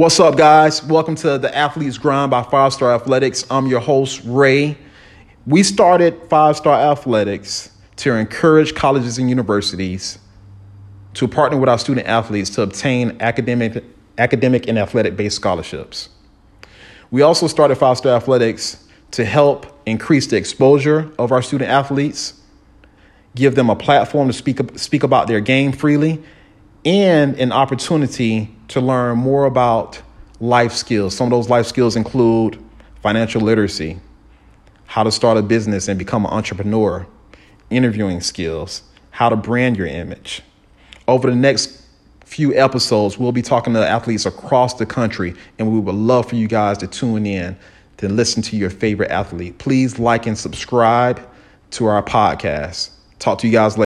What's up, guys? Welcome to the Athletes Grind by Five Star Athletics. I'm your host, Ray. We started Five Star Athletics to encourage colleges and universities to partner with our student athletes to obtain academic, academic and athletic based scholarships. We also started Five Star Athletics to help increase the exposure of our student athletes, give them a platform to speak, speak about their game freely, and an opportunity to learn more about life skills. Some of those life skills include financial literacy, how to start a business and become an entrepreneur, interviewing skills, how to brand your image. Over the next few episodes, we'll be talking to athletes across the country, and we would love for you guys to tune in to listen to your favorite athlete. Please like and subscribe to our podcast. Talk to you guys later.